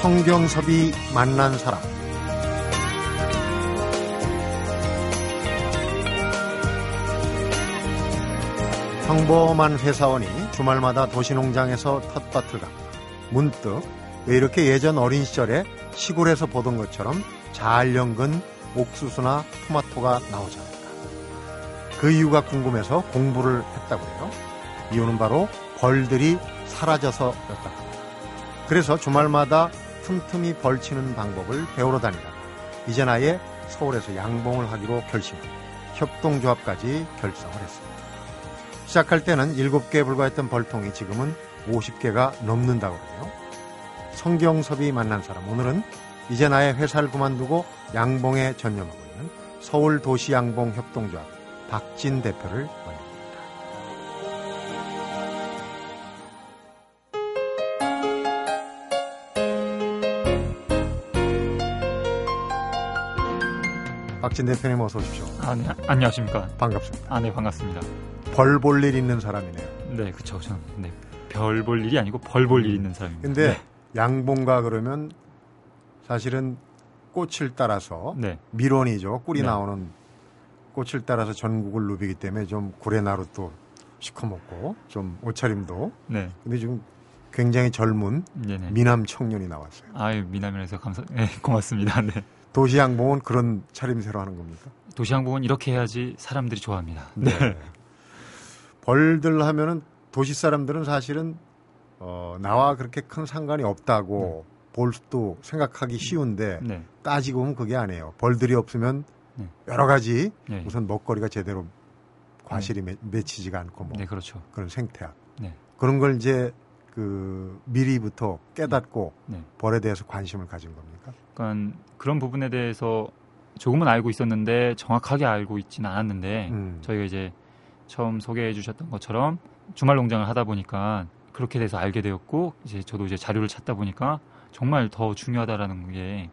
성경섭이 만난 사람 평범한 회사원이 주말마다 도시농장에서 텃밭을 갔다. 문득 왜 이렇게 예전 어린 시절에 시골에서 보던 것처럼 잘 연근 옥수수나 토마토가 나오지 않을까. 그 이유가 궁금해서 공부를 했다고 해요. 이유는 바로 벌들이 사라져서였다고 합니다. 그래서 주말마다 틈틈이 벌치는 방법을 배우러 다니다가 이젠 아예 서울에서 양봉을 하기로 결심합니다. 협동조합까지 결성을 했습니다. 시작할 때는 7개에 불과했던 벌통이 지금은 50개가 넘는다고 해요. 성경섭이 만난 사람 오늘은 이제 나의 회사를 그만두고 양봉에 전념하고 있는 서울도시양봉협동조합 박진 대표를 만납니다. 박진 대표님 어서 오십시오. 아, 네. 안녕하십니까. 반갑습니다. 아, 네, 반갑습니다. 벌 볼 일 있는 사람이네요. 네, 그쵸. 저는, 네. 별 볼 일이 아니고 벌 볼 일 있는 사람입니다. 근데 네. 양봉가 그러면 사실은 꽃을 따라서 네. 밀원이죠. 꿀이 네. 나오는 꽃을 따라서 전국을 누비기 때문에 좀 구레나루 또 시커멓고 좀 옷차림도 네. 근데 지금 굉장히 젊은 네네. 미남 청년이 나왔어요. 아유, 미남이라서 감사, 네, 고맙습니다. 네. 도시양봉은 그런 차림새로 하는 겁니까? 도시항공은 이렇게 해야지 사람들이 좋아합니다. 네. 벌들 하면은 도시 사람들은 사실은 어, 나와 그렇게 큰 상관이 없다고 볼 수도 생각하기 쉬운데 네. 따지고 보면 그게 아니에요. 벌들이 없으면 네. 여러 가지 네. 우선 먹거리가 제대로 과실이 맺- 맺히지가 않고 뭐 네, 그렇죠. 그런 생태학 네. 그런 걸 이제 그 미리부터 깨닫고 네. 벌에 대해서 관심을 가진 겁니까? 그러니까 그런 부분에 대해서 조금은 알고 있었는데 정확하게 알고 있지는 않았는데 음. 저희가 이제 처음 소개해 주셨던 것처럼 주말 농장을 하다 보니까 그렇게 돼서 알게 되었고 이제 저도 이제 자료를 찾다 보니까 정말 더 중요하다라는 게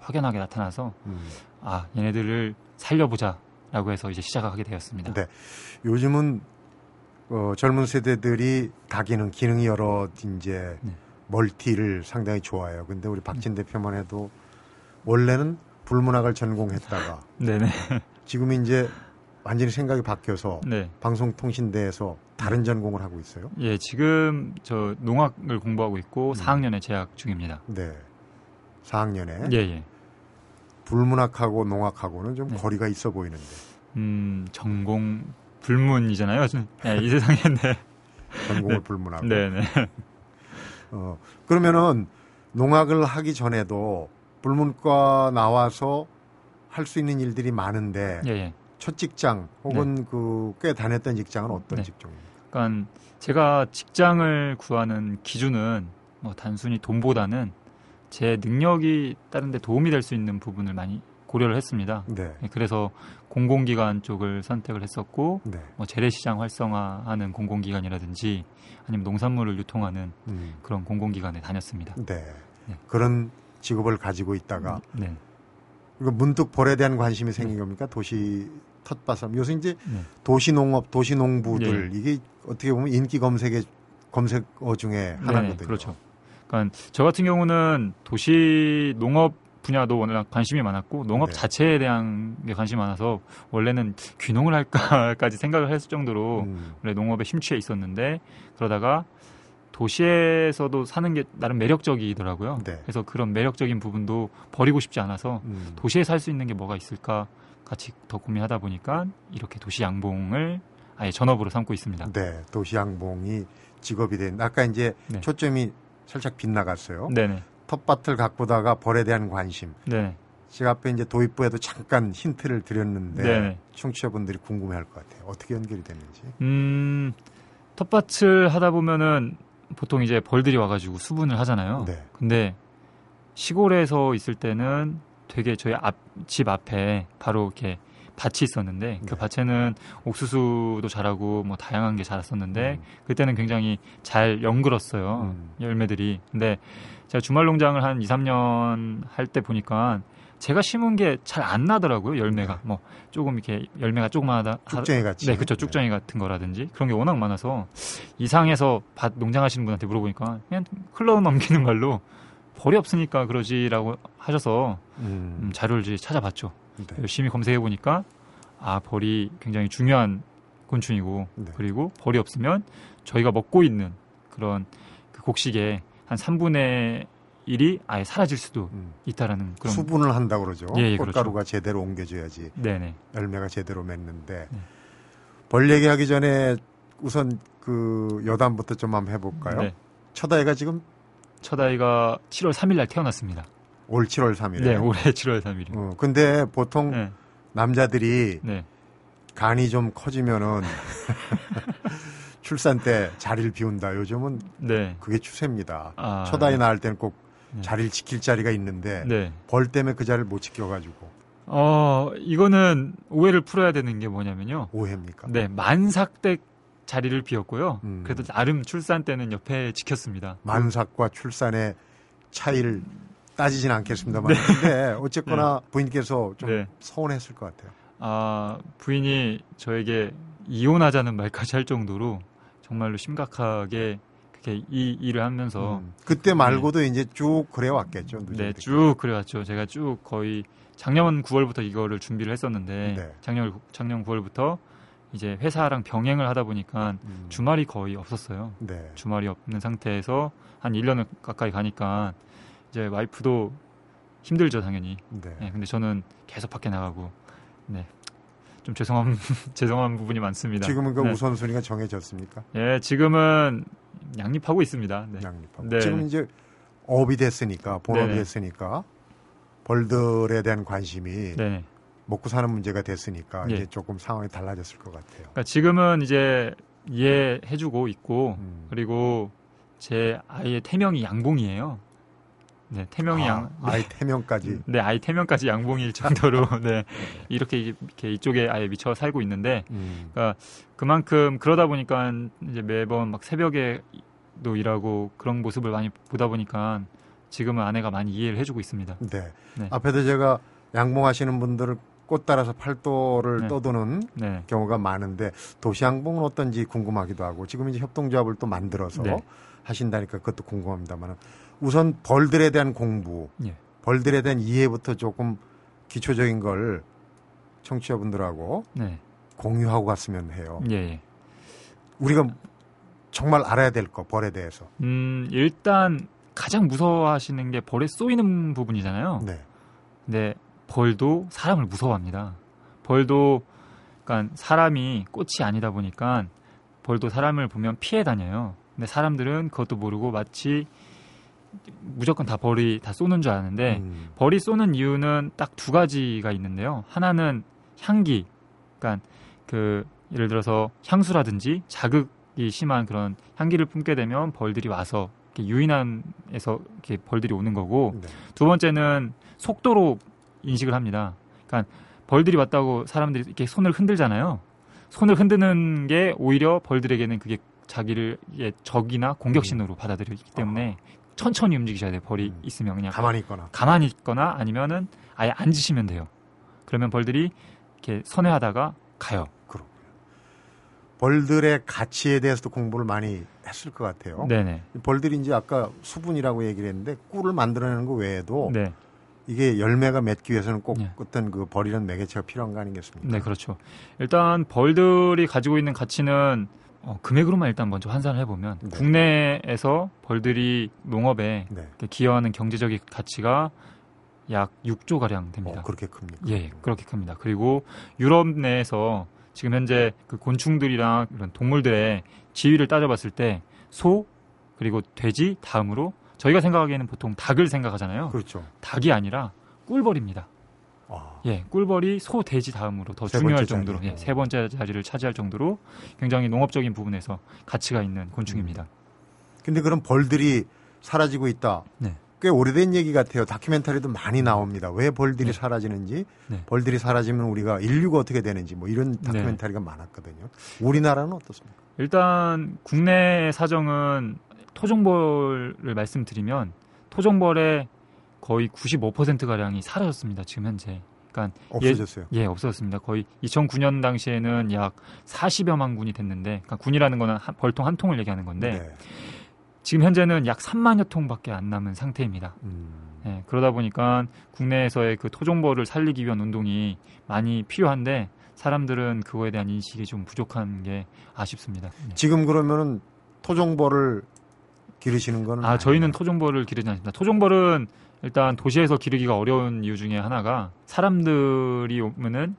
확연하게 나타나서 음. 아 얘네들을 살려보자라고 해서 이제 시작하게 되었습니다. 네. 요즘은 어, 젊은 세대들이 다 기능 기능이 여러 이제 네. 멀티를 상당히 좋아해요. 근데 우리 박진 대표만 해도 원래는 불문학을 전공했다가 네네. 지금 이제 완전히 생각이 바뀌어서 네. 방송통신대에서 다른 전공을 하고 있어요. 예, 지금 저 농학을 공부하고 있고 음. 4학년에 재학 중입니다. 네. 4학년에 예, 예. 불문학하고 농학하고는 좀 네. 거리가 있어 보이는데 음, 전공 불문이잖아요. 네, 이 세상에 네. 전공을 네. 불문하고. 네, 네. 어, 그러면은 농학을 하기 전에도 불문과 나와서 할 수 있는 일들이 많은데 예, 예. 첫 직장 혹은 그꽤 다녔던 직장은 어떤 네. 직종입니까? 그러니까 제가 직장을 구하는 기준은 뭐 단순히 돈보다는 제 능력이 다른 데 도움이 될 수 있는 부분을 많이 고려를 했습니다. 네. 예, 그래서 공공기관 쪽을 선택을 했었고 네. 뭐 재래시장 활성화하는 공공기관이라든지 아니면 농산물을 유통하는 음, 그런 공공기관에 다녔습니다. 네. 네. 그런 직업을 가지고 있다가 네. 그리고 문득 벌에 대한 관심이 생긴 겁니까? 도시 텃밭삼 요새 이제 네. 도시농업, 도시농부들 이게 어떻게 보면 인기 검색의 검색어 중에 하나거든요. 네, 그렇죠. 그러니까 저 같은 경우는 도시 농업 분야도 워낙 관심이 많았고 농업 네. 자체에 대한 게 관심이 많아서 원래는 귀농을 할까까지 생각을 했을 정도로 음, 원래 농업에 심취해 있었는데 그러다가 도시에서도 사는 게 나름 매력적이더라고요. 네. 그래서 그런 매력적인 부분도 버리고 싶지 않아서 음. 도시에 살 수 있는 게 뭐가 있을까 같이 더 고민하다 보니까 이렇게 도시 양봉을 아예 전업으로 삼고 있습니다. 네, 도시 양봉이 직업이 된. 아까 이제 네. 초점이 살짝 빗나갔어요. 네네. 텃밭을 가꾸다가 벌에 대한 관심. 네네. 제가 앞에 이제 도입부에도 잠깐 힌트를 드렸는데 네네. 청취자분들이 궁금해할 것 같아요. 어떻게 연결이 됐는지. 음, 텃밭을 하다 보면은 보통 이제 벌들이 와가지고 수분을 하잖아요. 네. 근데 시골에서 있을 때는 되게 저희 앞, 집 앞에 바로 이렇게 밭이 있었는데 그 네. 밭에는 옥수수도 자라고 뭐 다양한 게 자랐었는데 음. 그때는 굉장히 잘 연글었어요. 음. 열매들이. 근데 제가 주말 농장을 한 2, 3년 할 때 보니까 제가 심은 게 잘 안 나더라고요. 열매가. 네. 뭐 조금 이렇게 열매가 조그마하다 하- 쭉쟁이 같이. 네, 그쵸. 쭉정이 같은 거라든지 그런 게 워낙 많아서 이상해서 밭 농장하시는 분한테 물어보니까 그냥 흘러 넘기는 말로 벌이 없으니까 그러지라고 하셔서 음. 음, 자료를 이제 찾아봤죠. 네. 열심히 검색해 보니까 아 벌이 굉장히 중요한 곤충이고 네. 그리고 벌이 없으면 저희가 먹고 있는 그런 그 곡식의 한 3분의 1이 아예 사라질 수도 음. 있다라는 그런 수분을 한다 그러죠. 예, 예, 꽃가루가 제대로 옮겨져야지 네네 열매가 제대로 맺는데 네. 벌 얘기하기 전에 우선 그 여담부터 좀 한번 해볼까요? 네. 첫 아이가 지금 첫 아이가 7월 3일 날 태어났습니다. 올 7월 3일에. 네, 올해 7월 3일이요. 어, 근데 보통 네, 남자들이 네, 간이 좀 커지면은 출산 때 자리를 비운다. 요즘은 네. 그게 추세입니다. 아, 첫 아이 낳을 때는 꼭 네. 자리를 지킬 자리가 있는데 네. 벌 때문에 그 자리를 못 지켜가지고 어, 이거는 오해를 풀어야 되는 게 뭐냐면요. 오해입니까? 네, 만삭 때 자리를 비웠고요. 음. 그래도 나름 출산 때는 옆에 지켰습니다. 만삭과 출산의 차이를 따지진 않겠습니다만 근데 어쨌거나 부인께서 좀 네. 서운했을 것 같아요. 아, 부인이 저에게 이혼하자는 말까지 할 정도로 정말로 심각하게 그렇게 이 일을 하면서 음. 그때 말고도 이제 쭉 그래 왔겠죠. 네, 쭉 그래 왔죠. 제가 쭉 거의 작년 9월부터 이거를 준비를 했었는데 네. 작년 작년 9월부터 이제 회사랑 병행을 하다 보니까 음. 주말이 거의 없었어요. 네. 주말이 없는 상태에서 한 1년을 가까이 가니까 이제 와이프도 힘들죠, 당연히. 네. 네, 근데 저는 계속 밖에 나가고 네. 좀 죄송한 죄송한 부분이 많습니다. 지금은 그 네. 우선순위가 정해졌습니까? 예, 지금은 양립하고 있습니다. 네. 양립하고. 네. 지금 이제 업이 됐으니까 본업이 네네. 됐으니까 벌들에 대한 관심이 네. 먹고 사는 문제가 됐으니까 예. 이제 조금 상황이 달라졌을 것 같아요. 그러니까 지금은 이제 이해해주고 있고 음. 그리고 제 아이의 태명이 양봉이에요. 네, 태명이 아, 양. 아이 태명까지. 네, 아이 태명까지 양봉일 정도로 네 이렇게 이렇게 이쪽에 아예 미쳐 살고 있는데 음. 그러니까 그만큼 그러다 보니까 이제 매번 막 새벽에도 일하고 그런 모습을 많이 보다 보니까 지금은 아내가 많이 이해를 해주고 있습니다. 네. 네. 앞에도 제가 양봉하시는 분들을 꽃 따라서 팔도를 네. 떠도는 네, 경우가 많은데 도시 양봉은 어떤지 궁금하기도 하고 지금 이제 협동조합을 또 만들어서 네. 하신다니까 그것도 궁금합니다만 우선 벌들에 대한 공부, 예. 벌들에 대한 이해부터 조금 기초적인 걸 청취자분들하고 네, 공유하고 갔으면 해요. 예, 예. 우리가 정말 알아야 될 거 벌에 대해서. 음, 일단 가장 무서워하시는 게 벌에 쏘이는 부분이잖아요. 네. 근데 벌도 사람을 무서워합니다. 벌도 그러니까 사람이 꽃이 아니다 보니까 벌도 사람을 보면 피해 다녀요. 근데 사람들은 그것도 모르고 마치 무조건 다 벌이 다 쏘는 줄 아는데 음. 벌이 쏘는 이유는 딱 두 가지가 있는데요. 하나는 향기, 그러니까 그 예를 들어서 향수라든지 자극이 심한 그런 향기를 품게 되면 벌들이 와서 이렇게 유인함에서 이렇게 벌들이 오는 거고 네. 두 번째는 속도로 인식을 합니다. 그러니까 벌들이 왔다고 사람들이 이렇게 손을 흔들잖아요. 손을 흔드는 게 오히려 벌들에게는 그게 자기를 적이나 공격 신호로 받아들이기 때문에 천천히 움직이셔야 돼요. 벌이 음. 있으면 그냥 가만히 있거나. 가만히 있거나 아니면은 아예 앉으시면 돼요. 그러면 벌들이 이렇게 선회하다가 가요. 그렇고요. 벌들의 가치에 대해서도 공부를 많이 했을 것 같아요. 네네. 벌들이 이제 아까 수분이라고 얘기를 했는데 꿀을 만들어내는 거 외에도 네. 이게 열매가 맺기 위해서는 꼭 네. 어떤 그 벌이라는 매개체가 필요한 거 아니겠습니까? 네, 그렇죠. 일단 벌들이 가지고 있는 가치는 어, 금액으로만 일단 먼저 환산을 해보면 네. 국내에서 벌들이 농업에 네. 기여하는 경제적인 가치가 약 6조 가량 됩니다. 어, 그렇게 큽니까? 예, 그렇게 큽니다. 그리고 유럽 내에서 지금 현재 그 곤충들이랑 이런 동물들의 지위를 따져봤을 때 소 그리고 돼지 다음으로 저희가 생각하기에는 보통 닭을 생각하잖아요. 그렇죠. 닭이 아니라 꿀벌입니다. 아, 예, 꿀벌이 소, 돼지 다음으로 더세 중요할 정도로 자리. 예, 세 번째 자리를 차지할 정도로 굉장히 농업적인 부분에서 가치가 있는 곤충입니다. 근데 그런 벌들이 사라지고 있다. 네. 꽤 오래된 얘기 같아요. 다큐멘터리도 많이 나옵니다. 왜 벌들이 네. 사라지는지, 네. 벌들이 사라지면 우리가 인류가 어떻게 되는지 뭐 이런 다큐멘터리가 많았거든요. 우리나라는 어떻습니까? 일단 국내 사정은 토종벌을 말씀드리면 토종벌의 거의 95% 가량이 사라졌습니다. 지금 현재. 그러니까 없어졌어요. 예, 없어졌습니다. 거의 2009년 당시에는 약 40여만 군이 됐는데, 그러니까 군이라는 거는 한- 벌통 한 통을 얘기하는 건데, 네. 지금 현재는 약 3만여 통밖에 안 남은 상태입니다. 음. 예, 그러다 보니까 국내에서의 그 토종벌을 살리기 위한 운동이 많이 필요한데 사람들은 그거에 대한 인식이 좀 부족한 게 아쉽습니다. 네. 지금 그러면은 토종벌을 기르시는 거는 아, 저희는? 토종벌을 기르지 않습니다. 토종벌은 일단 도시에서 기르기가 어려운 이유 중에 하나가 사람들이 오면은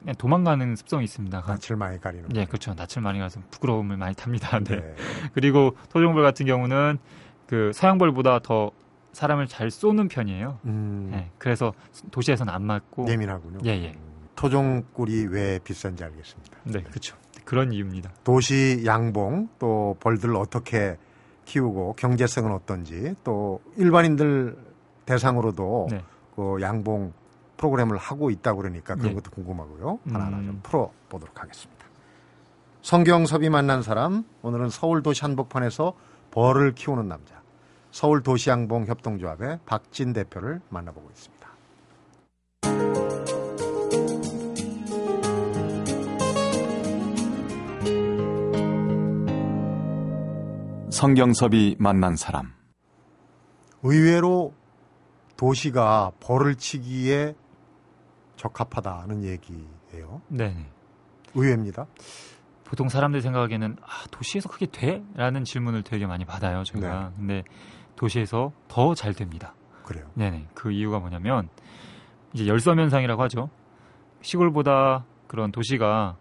그냥 도망가는 습성이 있습니다. 낯을 많이 가리는 예, 그렇죠. 낯을 많이 가서 부끄러움을 많이 탑니다. 네. 네. 그리고 토종벌 같은 경우는 그 서양벌보다 더 사람을 잘 쏘는 편이에요. 음, 예, 그래서 도시에서는 안 맞고 예민하군요. 예, 예. 음, 토종 꿀이 왜 비싼지 알겠습니다. 네, 그렇죠. 그런 이유입니다. 도시 양봉 또 벌들을 어떻게 키우고 경제성은 어떤지 또 일반인들 대상으로도 네. 그 양봉 프로그램을 하고 있다고 그러니까 그런 네. 것도 궁금하고요. 하나하나 음. 좀 풀어보도록 하겠습니다. 성경섭이 만난 사람 오늘은 서울 도시 한복판에서 벌을 키우는 남자 서울 도시 양봉 협동조합의 박진 대표를 만나보고 있습니다. 성경섭이 만난 사람. 의외로 도시가 벌을 치기에 적합하다는 얘기예요. 네. 네. 의외입니다. 보통 사람들 생각하기에는 아, 도시에서 그게 돼? 라는 질문을 되게 많이 받아요, 저희가. 근데 도시에서 더 잘 됩니다. 그래요. 네네. 그 이유가 뭐냐면 이제 열섬 현상이라고 하죠. 시골보다 그런 도시가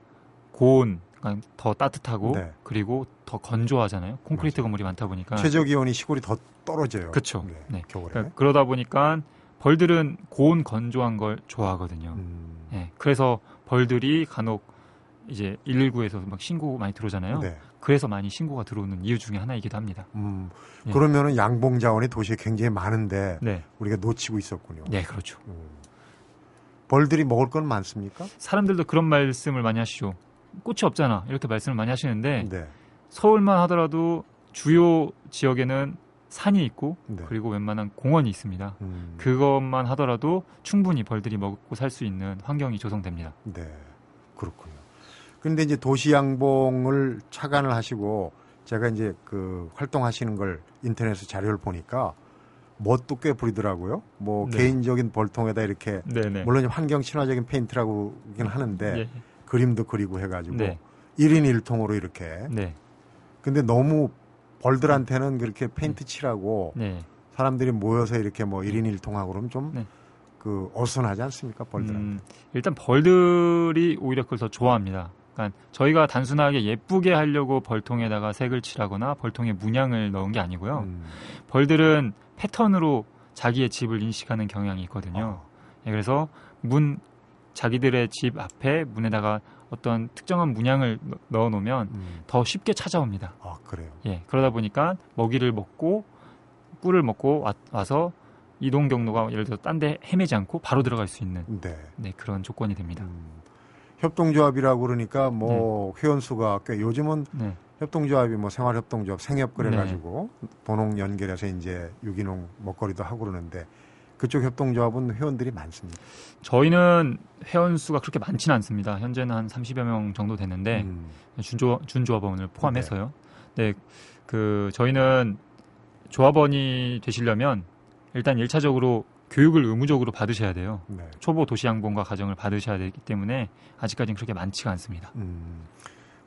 고온, 그러니까 더 따뜻하고 네. 그리고 더 건조하잖아요. 콘크리트 맞아요. 건물이 많다 보니까. 최저 기온이 시골이 더 떨어져요. 그쵸. 네, 네. 겨울에. 그러니까 그러다 보니까 벌들은 고온 건조한 걸 좋아하거든요. 음, 예. 그래서 벌들이 간혹 이제 119에서 막 신고 많이 들어오잖아요. 네. 그래서 많이 신고가 들어오는 이유 중에 하나이기도 합니다. 음, 예. 그러면은 양봉 자원이 도시에 굉장히 많은데 네. 우리가 놓치고 있었군요. 네, 그렇죠. 음. 벌들이 먹을 건 많습니까? 사람들도 그런 말씀을 많이 하시죠. 꽃이 없잖아. 이렇게 말씀을 많이 하시는데 네. 서울만 하더라도 주요 지역에는 산이 있고 네. 그리고 웬만한 공원이 있습니다. 음, 그것만 하더라도 충분히 벌들이 먹고 살 수 있는 환경이 조성됩니다. 네. 그렇군요. 그런데 이제 도시 양봉을 착안을 하시고 제가 이제 그 활동하시는 걸 인터넷에 자료를 보니까 멋도 꽤 부리더라고요. 뭐 네. 개인적인 벌통에다 이렇게 네네. 물론 좀 환경 친화적인 페인트라고긴 하는데 예. 그림도 그리고 해가지고 네. 1인 1통으로 이렇게. 네. 근데 너무 벌들한테는 그렇게 페인트 칠하고 네. 사람들이 모여서 이렇게 뭐 1인 1통하고 그러면 좀 네. 그 어수선하지 않습니까? 벌들한테. 음, 일단 벌들이 오히려 그걸 더 좋아합니다. 그러니까 저희가 단순하게 예쁘게 하려고 벌통에다가 색을 칠하거나 벌통에 문양을 넣은 게 아니고요. 음. 벌들은 패턴으로 자기의 집을 인식하는 경향이 있거든요. 어. 예, 그래서 문 자기들의 집 앞에 문에다가 어떤 특정한 문양을 넣- 넣어 놓으면 음. 더 쉽게 찾아옵니다. 아, 그래요. 예, 그러다 보니까 먹이를 먹고 꿀을 먹고 와, 와서 이동 경로가 예를 들어 딴 데 헤매지 않고 바로 들어갈 수 있는 네. 네, 그런 조건이 됩니다. 음. 협동조합이라고 그러니까 뭐 회원 수가 꽤 요즘은 네. 협동조합이 뭐 생활협동조합 생협 그래가지고 본홍 연결해서 이제 유기농 먹거리도 하고 그러는데 그쪽 협동조합은 회원들이 많습니다. 저희는 회원 수가 그렇게 많지는 않습니다. 현재는 한 30여 명 정도 되는데 음. 준조 준조합원을 포함해서요. 네. 그 저희는 조합원이 되시려면 일단 1차적으로 교육을 의무적으로 받으셔야 돼요. 네. 초보 도시양봉과 과정을 받으셔야 되기 때문에 아직까지는 그렇게 많지가 않습니다. 음.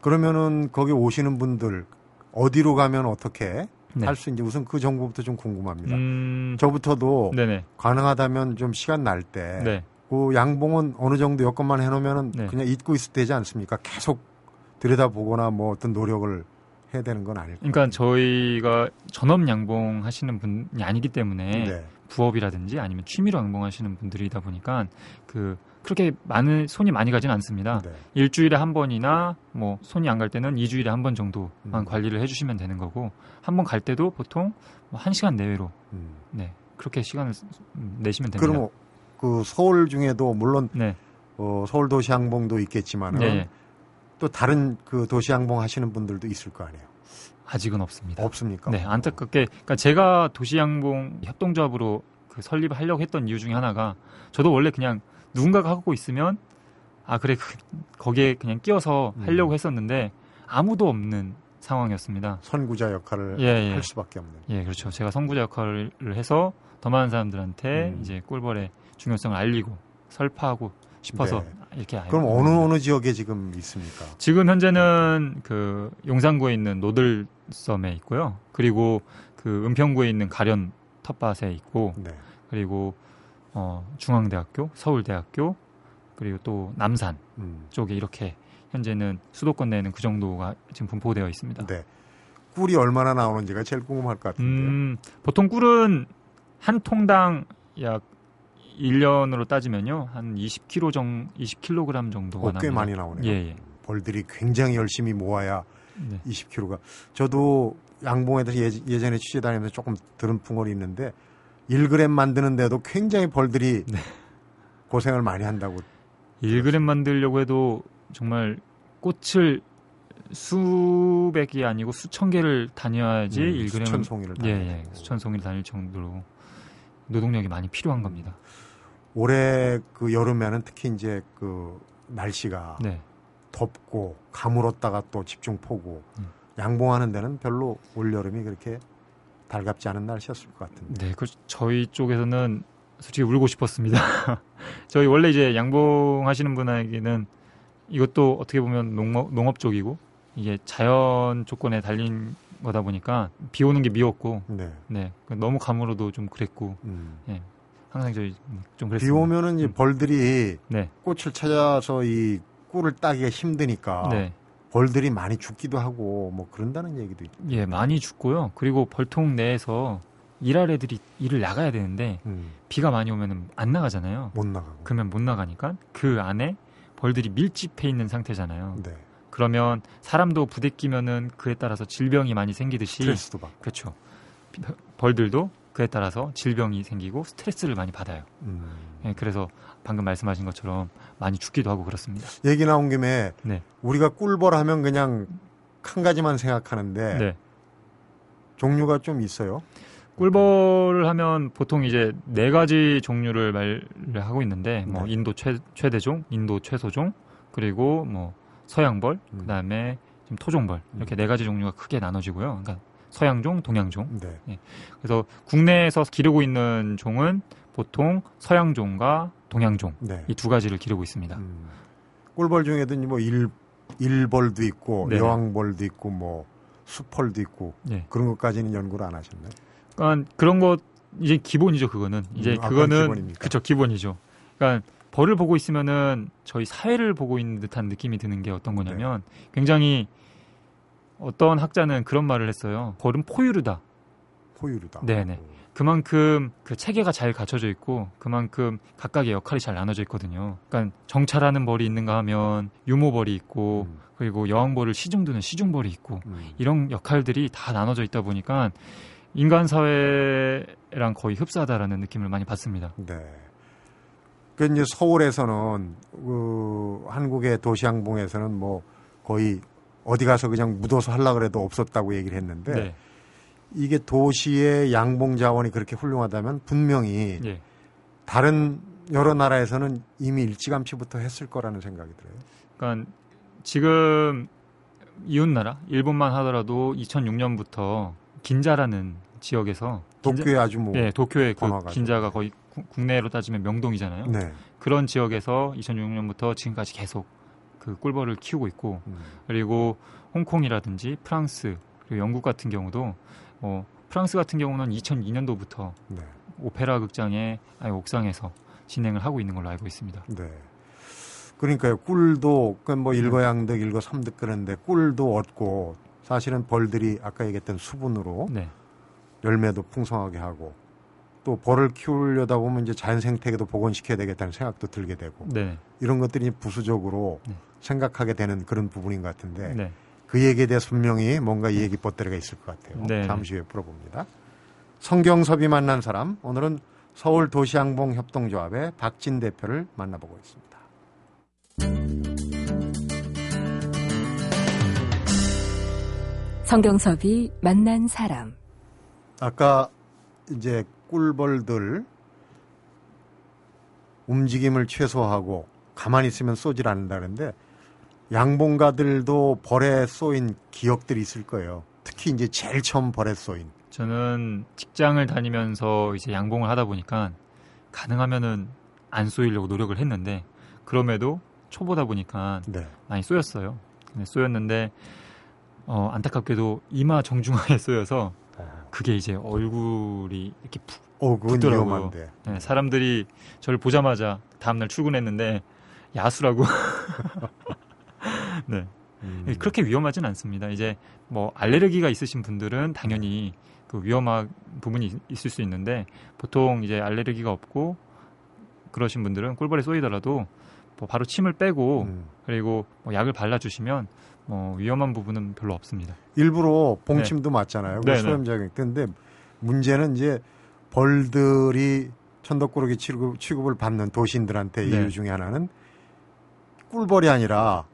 그러면은 거기 오시는 분들 어디로 가면 어떻게 네. 할수 있는지 우선 그 정보부터 좀 궁금합니다. 음, 저부터도 네네. 가능하다면 좀 시간 날 때 네. 그 양봉은 어느 정도 여건만 해놓으면은 네. 그냥 잊고 있을 때지 않습니까? 계속 들여다보거나 뭐 어떤 노력을 해야 되는 건 아닐까. 그러니까 저희가 전업 양봉 하시는 분이 아니기 때문에 네. 부업이라든지 아니면 취미로 양봉 하시는 분들이다 보니까 그 그렇게 많은 손이 많이 가진 않습니다. 네. 일주일에 한 번이나 뭐 손이 안 갈 때는 2주일에 한 번 정도만 음. 관리를 해주시면 되는 거고 한 번 갈 때도 보통 뭐 1시간 내외로 음. 네 그렇게 시간을 쓰- 음, 내시면 됩니다. 그럼 그 서울 중에도 물론 네, 어, 서울 도시 항봉도 있겠지만은 네, 또 다른 그 도시 항봉 하시는 분들도 있을 거 아니에요. 아직은 없습니다. 없습니까? 네, 안타깝게 그러니까 제가 도시양봉 협동조합으로 그 설립을 하려고 했던 이유 중에 하나가 저도 원래 그냥 누군가가 하고 있으면 아 그래 그- 거기에 그냥 끼어서 음. 하려고 했었는데 아무도 없는 상황이었습니다. 선구자 역할을 예, 예. 할 수밖에 없는. 예, 그렇죠. 제가 선구자 역할을 해서 더 많은 사람들한테 음. 이제 꿀벌의 중요성을 알리고 설파하고 싶어서 네. 이렇게 알고 그럼 어느. 어느 지역에 지금 있습니까? 지금 현재는 그 용산구에 있는 노들섬에 있고요. 그리고 그 은평구에 있는 가련 텃밭에 있고 네. 그리고 어, 중앙대학교, 서울대학교 그리고 또 남산 음. 쪽에 이렇게 현재는 수도권 내에는 그 정도가 지금 분포되어 있습니다. 네. 꿀이 얼마나 나오는지가 제일 궁금할 것 같은데요. 음, 보통 꿀은 한 통당 약 1년으로 따지면요. 한 20kg 정 20kg 정도가 어, 꽤. 많이 나오네요. 예, 예. 벌들이 굉장히 열심히 모아야 네. 20kg가. 저도 양봉에서 예, 예전에 취재 다니면서 조금 들은 풍월이 있는데 1g 만드는데도 굉장히 벌들이 네. 고생을 많이 한다고. 1g 만들려고 해도 정말 꽃을 수백이 아니고 수천 개를 다녀야지 음, 1g 수천 송이를 예, 다니고. 예. 수천 송이를 다닐 정도로 노동력이 많이 필요한 겁니다. 올해 그 여름에는 특히 이제 그 날씨가 네. 덥고 가물었다가 또 집중 폭우 음. 양봉하는 데는 별로 올 여름이 그렇게 달갑지 않은 날씨였을 것 같은데. 네, 그 저희 쪽에서는 솔직히 울고 싶었습니다. 저희 원래 이제 양봉하시는 분에게는 이것도 어떻게 보면 농업, 농업 쪽이고 이게 자연 조건에 달린 거다 보니까 비 오는 게 미웠고 네. 네그 너무 가물어도 좀 그랬고 음. 항상 저희 좀비 그랬습니다. 오면은 이제 음. 벌들이 네, 꽃을 찾아서 이 꿀을 따기가 힘드니까 네, 벌들이 많이 죽기도 하고 뭐 그런다는 얘기도 있고. 예 많이 죽고요. 그리고 벌통 내에서 일할 애들이 일을 나가야 되는데 음, 비가 많이 오면은 안 나가잖아요. 못 나가고. 그러면 못 나가니까 그 안에 벌들이 밀집해 있는 상태잖아요. 네. 그러면 사람도 부대끼면은 그에 따라서 질병이 많이 생기듯이 스트레스도 받고. 그렇죠. 벌들도 그에 따라서 질병이 생기고 스트레스를 많이 받아요. 음. 예, 그래서 방금 말씀하신 것처럼 많이 죽기도 하고 그렇습니다. 얘기 나온 김에 네. 우리가 꿀벌 하면 그냥 한 가지만 생각하는데 네. 종류가 좀 있어요. 꿀벌을 하면 보통 이제 네 가지 종류를 말을 하고 있는데 뭐 네. 인도 최, 최대종, 인도 최소종, 그리고 뭐 서양벌, 음. 그다음에 좀 토종벌 이렇게 네 가지 종류가 크게 나눠지고요. 그러니까 서양종, 동양종. 네. 그래서 국내에서 기르고 있는 종은 보통 서양종과 동양종 네. 이두 가지를 기르고 있습니다. 음. 꿀벌 중에도 뭐 일, 일벌도 있고 네네. 여왕벌도 있고 뭐 수펄도 있고 네. 그런 것까지는 연구를 안 하셨나요? 그러니까 그런 것 이제 기본이죠 그거는 이제 음, 그거는? 그쵸 기본이죠. 그러니까 벌을 보고 있으면은 저희 사회를 보고 있는 듯한 느낌이 드는 게 어떤 거냐면 네. 굉장히 어떤 학자는 그런 말을 했어요. 벌은 포유류다. 포유류다. 네네. 그만큼 그 체계가 잘 갖춰져 있고 그만큼 각각의 역할이 잘 나눠져 있거든요. 그러니까 정찰하는 벌이 있는가 하면 유모벌이 있고 음, 그리고 여왕벌을 시중두는 시중벌이 있고 음. 이런 역할들이 다 나눠져 있다 보니까 인간 사회랑 거의 흡사하다라는 느낌을 많이 받습니다. 네. 그 이제 서울에서는 그 한국의 도시양봉에서는 뭐 거의 어디 가서 그냥 묻어서 하려 그래도 없었다고 얘기를 했는데 네. 이게 도시의 양봉 자원이 그렇게 훌륭하다면 분명히 예. 다른 여러 나라에서는 이미 일찌감치부터 했을 거라는 생각이 들어요. 그러니까 지금 이웃 나라 일본만 하더라도 2006년부터 긴자라는 지역에서 긴자- 도쿄에 아주 뭐 네, 도쿄의 그 번화가죠. 긴자가 거의 구- 국내로 따지면 명동이잖아요. 네. 그런 지역에서 2006년부터 지금까지 계속 그 꿀벌을 키우고 있고 음, 그리고 홍콩이라든지 프랑스 그리고 영국 같은 경우도 뭐 프랑스 같은 경우는 2002년도부터 네. 오페라 극장의 아니 옥상에서 진행을 하고 있는 걸로 알고 있습니다. 네. 그러니까요. 꿀도 네. 그뭐 일거양득, 일거 삼득 그런데 꿀도 얻고 사실은 벌들이 아까 얘기했던 수분으로 네, 열매도 풍성하게 하고 또 벌을 키우려다 보면 이제 자연 생태계도 복원시켜야 되겠다는 생각도 들게 되고 네, 이런 것들이 부수적으로 네. 생각하게 되는 그런 부분인 것 같은데 네. 그 얘기에 대해서 분명히 뭔가 얘기 뻗대리가 있을 것 같아요. 네. 잠시 후에 풀어봅니다. 성경섭이 만난 사람 오늘은 서울 도시항봉 협동조합의 박진 대표를 만나보고 있습니다. 성경섭이 만난 사람. 아까 이제 꿀벌들 움직임을 최소화하고 가만히 있으면 쏘질 않는다 그랬는데 양봉가들도 벌에 쏘인 기억들이 있을 거예요. 특히 이제 제일 처음 벌에 쏘인. 저는 직장을 다니면서 이제 양봉을 하다 보니까 가능하면은 안 쏘이려고 노력을 했는데 그럼에도 초보다 보니까 네. 많이 쏘였어요. 근데 쏘였는데 어, 안타깝게도 이마 정중앙에 쏘여서 그게 이제 얼굴이 이렇게 푹 어, 붙더라고요. 네, 사람들이 저를 보자마자 다음날 출근했는데 야수라고 네 음. 그렇게 위험하진 않습니다. 이제 뭐 알레르기가 있으신 분들은 당연히 그 위험한 부분이 있- 있을 수 있는데 보통 이제 알레르기가 없고 그러신 분들은 꿀벌에 쏘이더라도 뭐 바로 침을 빼고 음. 그리고 뭐 약을 발라주시면 뭐 위험한 부분은 별로 없습니다. 일부러 봉침도 맞잖아요. 네, 네. 소염작용. 근데 문제는 이제 벌들이 천덕꾸러기 취급, 취급을 받는 도시인들한테 네. 이유 중에 하나는 꿀벌이 아니라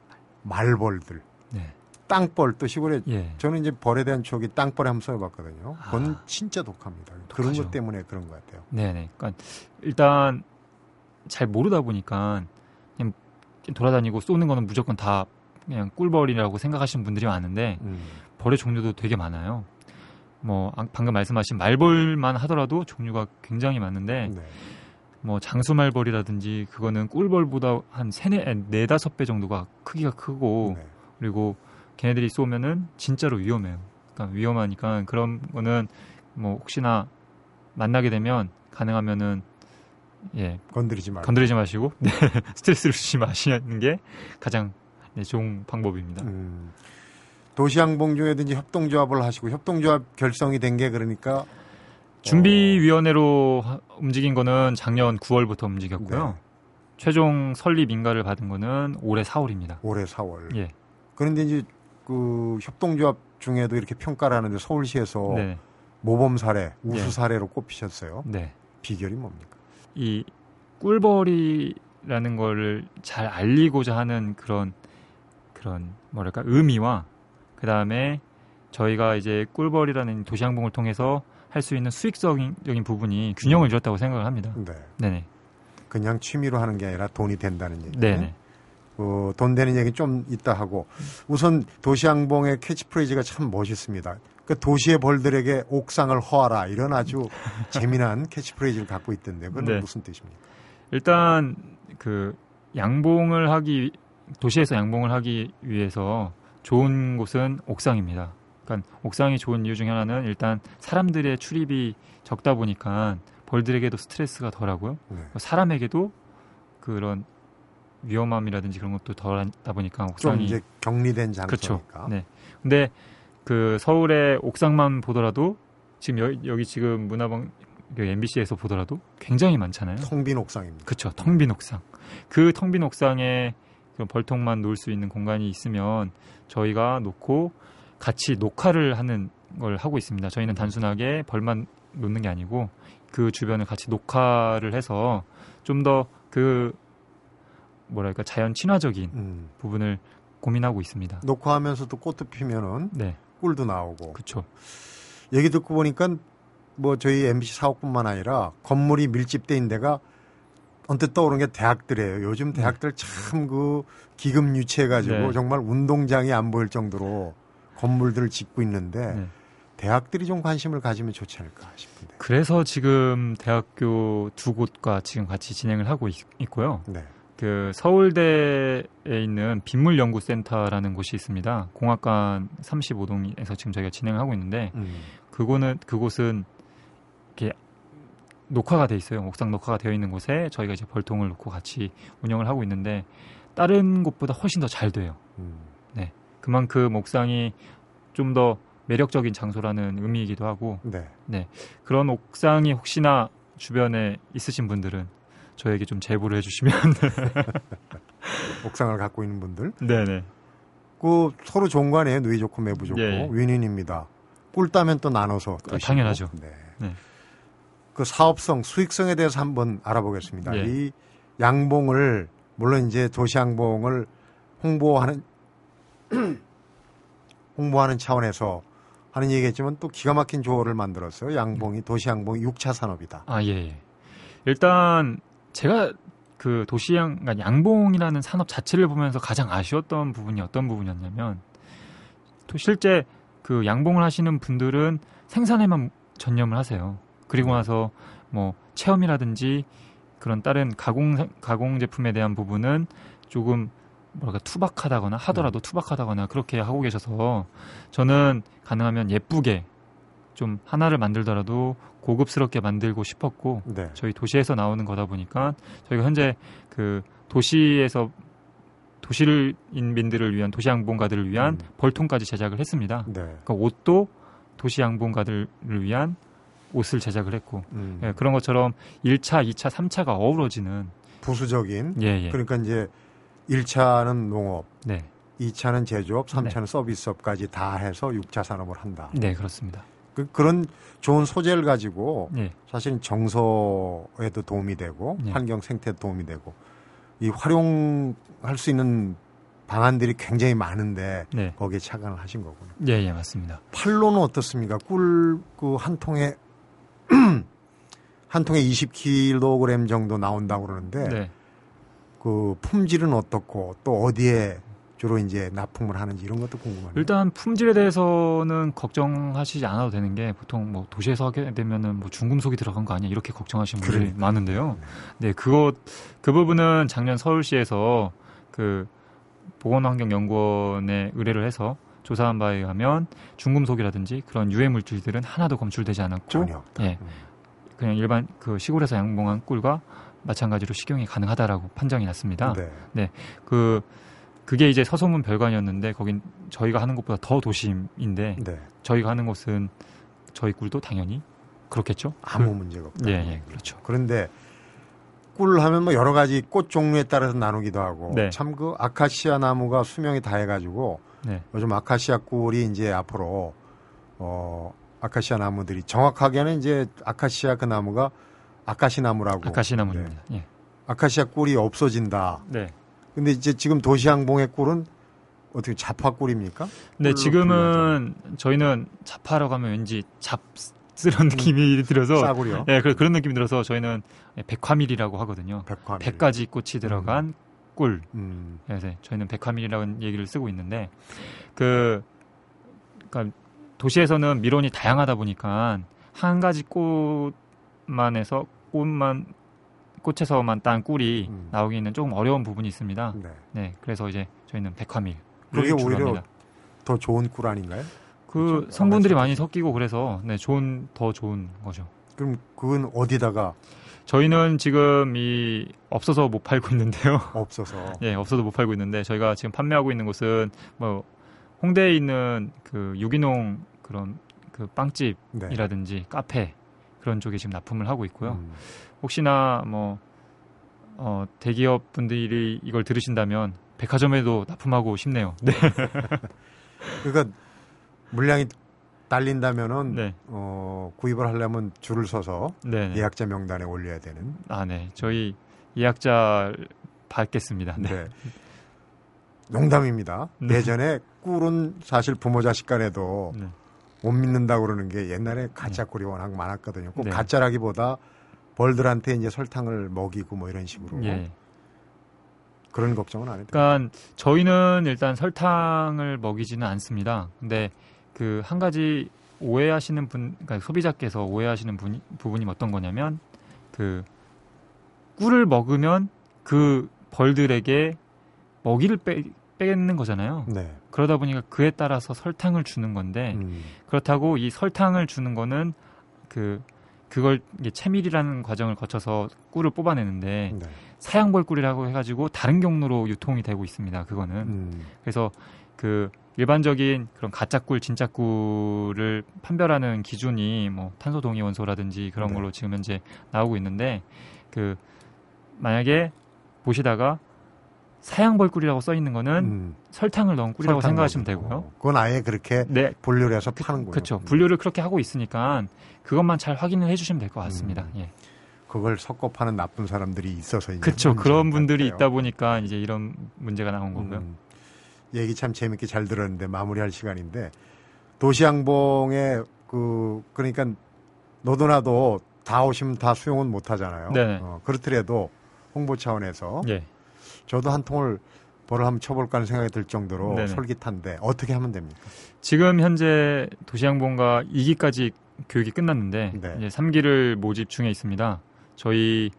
말벌들, 네, 땅벌 또 시골에 예, 저는 이제 벌에 대한 추억이 땅벌에 한번 써봤거든요. 그건 아. 진짜 독합니다. 그런 독하죠. 것 때문에 그런 것 같아요. 네, 네. 그러니까 일단 잘 모르다 보니까 그냥 돌아다니고 쏘는 거는 무조건 다 그냥 꿀벌이라고 생각하시는 분들이 많은데 음. 벌의 종류도 되게 많아요. 뭐 아- 방금 말씀하신 말벌만 하더라도 종류가 굉장히 많은데 네. 뭐 장수말벌이라든지 그거는 꿀벌보다 한 세네 네 다섯 배 정도가 크기가 크고 네. 그리고 걔네들이 쏘면은 진짜로 위험해요. 그러니까 위험하니까 그런 거는 뭐 혹시나 만나게 되면 가능하면은 예 건드리지 말고. 건드리지 마시고 네, 스트레스를 주지 마시는 게 가장 네, 좋은 방법입니다. 음. 이제 협동조합을 하시고 협동조합 결성이 된 게 그러니까 준비위원회로 하- 움직인 거는 작년 9월부터 움직였고요. 네. 최종 설립 인가를 받은 거는 올해 4월입니다. 올해 4월. 예. 그런데 이제 그 협동조합 중에도 이렇게 평가를 하는데 서울시에서 네. 모범 사례, 우수 네. 사례로 꼽히셨어요. 네. 비결이 뭡니까? 이 꿀벌이라는 거를 잘 알리고자 하는 그런 그런 뭐랄까 의미와 그 다음에 저희가 이제 꿀벌이라는 도시양봉을 통해서 할 수 있는 수익적인 부분이 균형을 이뤘다고 생각을 합니다. 네. 네네. 그냥 취미로 하는 게 아니라 돈이 된다는 얘기. 네네. 어, 돈 되는 얘기 좀 이따 하고 우선 도시양봉의 캐치프레이즈가 참 멋있습니다. 그 도시의 벌들에게 옥상을 허하라 이런 아주 재미난 캐치프레이즈를 갖고 있던데 그건 네. 무슨 뜻입니까? 일단 그 양봉을 하기 도시에서 양봉을 하기 위해서 좋은 곳은 옥상입니다. 그러니까 옥상이 좋은 이유 중에 하나는 일단 사람들의 출입이 적다 보니까 벌들에게도 스트레스가 덜하고요. 네. 사람에게도 그런 위험함이라든지 그런 것도 덜하다 보니까 좀 옥상이 이제 격리된 그렇죠. 장소니까. 네. 근데 그 서울의 옥상만 보더라도 지금 여, 여기 지금 문화방 그 MBC에서 보더라도 굉장히 많잖아요. 텅 빈 옥상입니다. 그렇죠. 텅 빈 옥상. 그 텅 빈 옥상에 그 벌통만 놓을 수 있는 공간이 있으면 저희가 놓고 같이 녹화를 하는 걸 하고 있습니다. 저희는 단순하게 벌만 놓는 게 아니고 그 주변을 같이 녹화를 해서 좀 더 그 뭐랄까 자연 친화적인 음. 부분을 고민하고 있습니다. 녹화하면서도 꽃도 피면은 네, 꿀도 나오고 그렇죠. 얘기 듣고 보니까 뭐 저희 MBC 사옥뿐만 아니라 건물이 밀집돼 있는 데가 언뜻 떠오르는 게 대학들이에요. 요즘 대학들 참 그 기금 유치해가지고 네. 정말 운동장이 안 보일 정도로 건물들을 짓고 있는데 네. 대학들이 좀 관심을 가지면 좋지 않을까 싶은데. 그래서 지금 대학교 두 곳과 지금 같이 진행을 하고 있, 있고요. 네. 그 서울대에 있는 빗물연구센터라는 곳이 있습니다. 공학관 35동에서 지금 저희가 진행을 하고 있는데 음. 그거는 그곳은 이렇게 녹화가 돼 있어요. 옥상 녹화가 되어 있는 곳에 저희가 이제 벌통을 놓고 같이 운영을 하고 있는데 다른 곳보다 훨씬 더 잘 돼요. 음. 그만큼 옥상이 좀 더 매력적인 장소라는 의미이기도 하고 네. 그런 옥상이 혹시나 주변에 있으신 분들은 저에게 좀 제보를 해주시면 옥상을 갖고 있는 분들. 네네 그 서로 아니에요. 누이 좋고 매부 좋고 예. 윈윈입니다. 꿀 따면 또 나눠서 드시고. 당연하죠. 네. 네. 그 사업성, 수익성에 대해서 한번 알아보겠습니다. 예. 이 양봉을 물론 이제 도시 양봉을 홍보하는 홍보하는 차원에서 하는 얘기겠지만 또 기가 막힌 조어를 만들었어요. 양봉이 도시 양봉이 6차 산업이다. 아 예. 예. 일단 제가 그 도시양 그러니까 양봉이라는 산업 자체를 보면서 가장 아쉬웠던 부분이 어떤 부분이었냐면 또 실제 그 양봉을 하시는 분들은 생산에만 전념을 하세요. 그리고 나서 뭐 체험이라든지 그런 다른 가공 가공 제품에 대한 부분은 조금 뭐랄까 투박하다거나 하더라도 투박하다거나 그렇게 하고 계셔서 저는 가능하면 예쁘게 좀 하나를 만들더라도 고급스럽게 만들고 싶었고 네. 저희 도시에서 나오는 거다 보니까 저희가 현재 그 도시에서 도시를 인민들을 위한 도시 양봉가들을 위한 음. 벌통까지 제작을 했습니다. 네. 그러니까 옷도 도시 양봉가들을 위한 옷을 제작을 했고 음. 예, 그런 것처럼 1차, 2차, 3차가 어우러지는 부수적인 예, 예. 그러니까 이제 1차는 농업, 네. 2차는 제조업, 3차는 서비스업까지 다 해서 6차 산업을 한다. 네, 그렇습니다. 그, 그런 좋은 소재를 가지고 예. 사실은 정서에도 도움이 되고 네. 환경 생태에 도움이 되고 이 활용할 수 있는 방안들이 굉장히 많은데 네. 거기에 착안을 하신 거군요. 예, 예, 맞습니다. 판로는 어떻습니까? 꿀 그 한 통에 한 통에 20kg 정도 나온다고 그러는데 네. 그 품질은 어떻고 또 어디에 주로 이제 납품을 하는지 이런 것도 궁금합니다. 일단 품질에 대해서는 걱정하시지 않아도 되는 게 보통 뭐 도시에서 하게 되면은 뭐 중금속이 들어간 거 아니야 이렇게 걱정하시는 분들이 그러니까. 많은데요. 네, 그거 그 부분은 작년 서울시에서 그 보건환경연구원에 의뢰를 해서 조사한 바에 의하면 중금속이라든지 그런 유해 물질들은 하나도 검출되지 않았고 전혀 없다. 예. 음. 그냥 일반 그 시골에서 양봉한 꿀과 마찬가지로 식용이 가능하다라고 판정이 났습니다. 네. 그 그게 이제 서소문 별관이었는데 거긴 저희가 하는 것보다 더 도심인데 네. 저희가 하는 곳은 저희 꿀도 당연히 그렇겠죠. 아무 문제가 없다. 예, 예, 그렇죠. 그런데 꿀 하면 뭐 여러 가지 꽃 종류에 따라서 나누기도 하고 네. 참그 아카시아 나무가 수명이 다 해가지고 네, 요즘 아카시아 꿀이 이제 앞으로 어 아카시아 나무들이 정확하게는 이제 아카시아 그 나무가 아카시 나무라고 아카시나무입니다. 예. 네. 아카시아 꿀이 없어진다. 네. 근데 이제 지금 도시항봉의 꿀은 어떻게 자파 꿀입니까? 네, 꿀로 지금은 저희는 자파라고 하면 왠지 잡스런 느낌이 들어서 싸구려 예, 그- 그런 느낌이 들어서 저희는 백화밀이라고 하거든요. 백화 100가지 꽃이 들어간 꿀. 음, 그래서 저희는 백화밀이라는 얘기를 쓰고 있는데 그 그러니까 도시에서는 미론이 다양하다 보니까 한 가지 꽃만 해서 꽃만 꽃에서만 딴 꿀이 음. 나오기는 조금 어려운 부분이 있습니다. 네. 네, 그래서 이제 저희는 백화밀 그게 오히려 더 좋은 꿀 아닌가요? 그 그렇죠. 성분들이 많이 섞이고 그래서 네, 좋은 더 좋은 거죠. 그럼 그건 어디다가 저희는 지금 이 없어서 못 팔고 있는데요. 없어서 예, 없어도 못 팔고 있는데 저희가 지금 판매하고 있는 곳은 뭐 홍대에 있는 그 유기농 그런 그 네. 빵집이라든지 카페 그런 쪽에 지금 납품을 하고 있고요. 음. 혹시나 뭐 어, 대기업 분들이 이걸 들으신다면 백화점에도 납품하고 싶네요. 네. 그러니까 물량이 딸린다면은 네. 어, 구입을 하려면 줄을 서서 네. 네. 예약자 명단에 올려야 되는. 아, 네. 저희 예약자 받겠습니다. 네. 네. 농담입니다. 네. 예전에 꿀은 사실 부모 자식 간에도 네. 못 믿는다고 그러는 게 옛날에 가짜 꿀이 워낙 많았거든요. 꼭 네. 가짜라기보다 벌들한테 이제 설탕을 먹이고 뭐 이런 식으로 예. 그런 걱정은 안 해도 그러니까 저희는 일단 설탕을 먹이지는 않습니다. 근데 그 한 가지 오해하시는 분, 그러니까 소비자께서 오해하시는 분, 부분이 어떤 거냐면 그 꿀을 먹으면 그 벌들에게 먹이를 빼, 빼는 거잖아요. 네. 그러다 보니까 그에 따라서 설탕을 주는 건데 음. 그렇다고 이 설탕을 주는 거는 그 그걸 이게 채밀이라는 과정을 거쳐서 꿀을 뽑아내는데 네. 사양벌 꿀이라고 해가지고 다른 경로로 유통이 되고 있습니다. 그거는 음. 그래서 그 일반적인 그런 가짜 꿀, 진짜 꿀을 판별하는 기준이 뭐 탄소 동위 원소라든지 그런 네. 걸로 지금 현재 나오고 있는데 그 만약에 보시다가 사양 벌꿀이라고 써 있는 거는 음. 설탕을 넣은 꿀이라고 설탕 생각하시면. 되고요. 그건 아예 그렇게 네, 분류를 해서 파는군요. 그렇죠. 음. 분류를 그렇게 하고 있으니까 그것만 잘 확인을 해주시면 될 것 같습니다. 음. 예. 그걸 섞어 파는 나쁜 사람들이 있어서 그렇죠. 그런 것 분들이 같아요. 있다 보니까 이제 이런 문제가 나온 거고요. 음. 얘기 참 재밌게 잘 들었는데 마무리할 시간인데 도시양봉에 그 그러니까 너도 나도 다 오시면 다 수용은 못 하잖아요. 네네. 어, 그렇더라도 홍보 차원에서 예. 저도 한 통을 벌을 한번 쳐볼까 하는 생각이 들 정도로 네네. 솔깃한데 어떻게 하면 됩니까? 지금 현재 도시항공과 2기까지 교육이 끝났는데 네. 이제 3기를 모집 중에 있습니다. 저희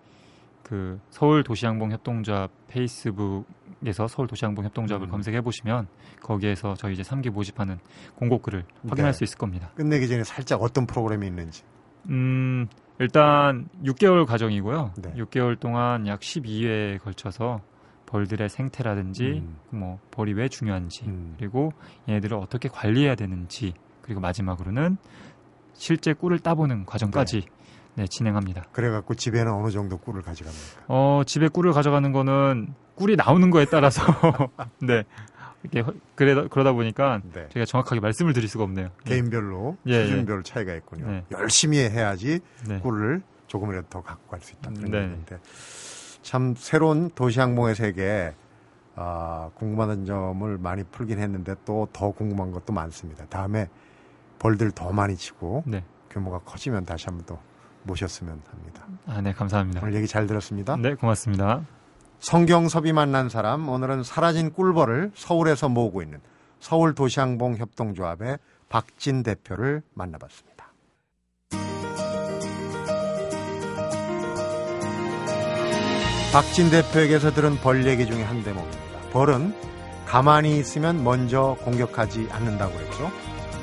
그 서울 도시항공 협동조합 페이스북에서 서울 도시항공 협동조합을 음. 검색해 보시면 거기에서 저희 이제 3기 모집하는 공고글을 확인할 네. 수 있을 겁니다. 끝내기 전에 살짝 어떤 프로그램이 있는지. 음, 일단 6개월 과정이고요. 네. 6개월 동안 약 12회에 걸쳐서 벌들의 생태라든지 음. 뭐 벌이 왜 중요한지 음. 그리고 얘네들을 어떻게 관리해야 되는지 그리고 마지막으로는 실제 꿀을 따보는 과정까지 네, 진행합니다. 그래갖고 집에는 어느 정도 꿀을 가져갑니까? 어, 집에 꿀을 가져가는 거는 꿀이 나오는 거에 따라서 네. 이렇게 허- 그래 그러다 보니까 네. 제가 정확하게 말씀을 드릴 수가 없네요. 네. 개인별로 예, 수준별 차이가 있군요. 네. 열심히 해야지 네. 꿀을 조금이라도 더 갖고 갈 수 있다. 그런 네. 얘기인데 참 새로운 도시항공의 세계 아, 궁금한 점을 많이 풀긴 했는데 또 더 궁금한 것도 많습니다. 다음에 벌들 더 많이 치고 네. 규모가 커지면 다시 한번 또 모셨으면 합니다. 아, 네, 감사합니다. 오늘 얘기 잘 들었습니다. 네, 고맙습니다. 성경섭이 만난 사람 오늘은 사라진 꿀벌을 서울에서 모으고 있는 서울 도시항공 협동조합의 박진 대표를 만나봤습니다. 박진 대표에게서 들은 벌 얘기 중에 한 대목입니다. 벌은 가만히 있으면 먼저 공격하지 않는다고 했죠.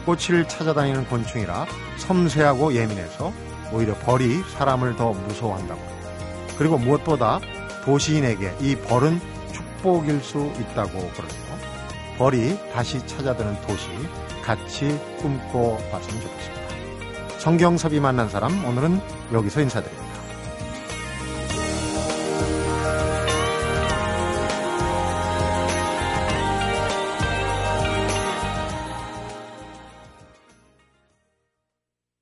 꼬치를 찾아다니는 곤충이라 섬세하고 예민해서 오히려 벌이 사람을 더 무서워한다고 합니다. 그리고 무엇보다 도시인에게 이 벌은 축복일 수 있다고 그러네요. 벌이 다시 찾아드는 도시 같이 꿈꿔봤으면 좋겠습니다. 성경섭이 만난 사람 오늘은 여기서 인사드립니다.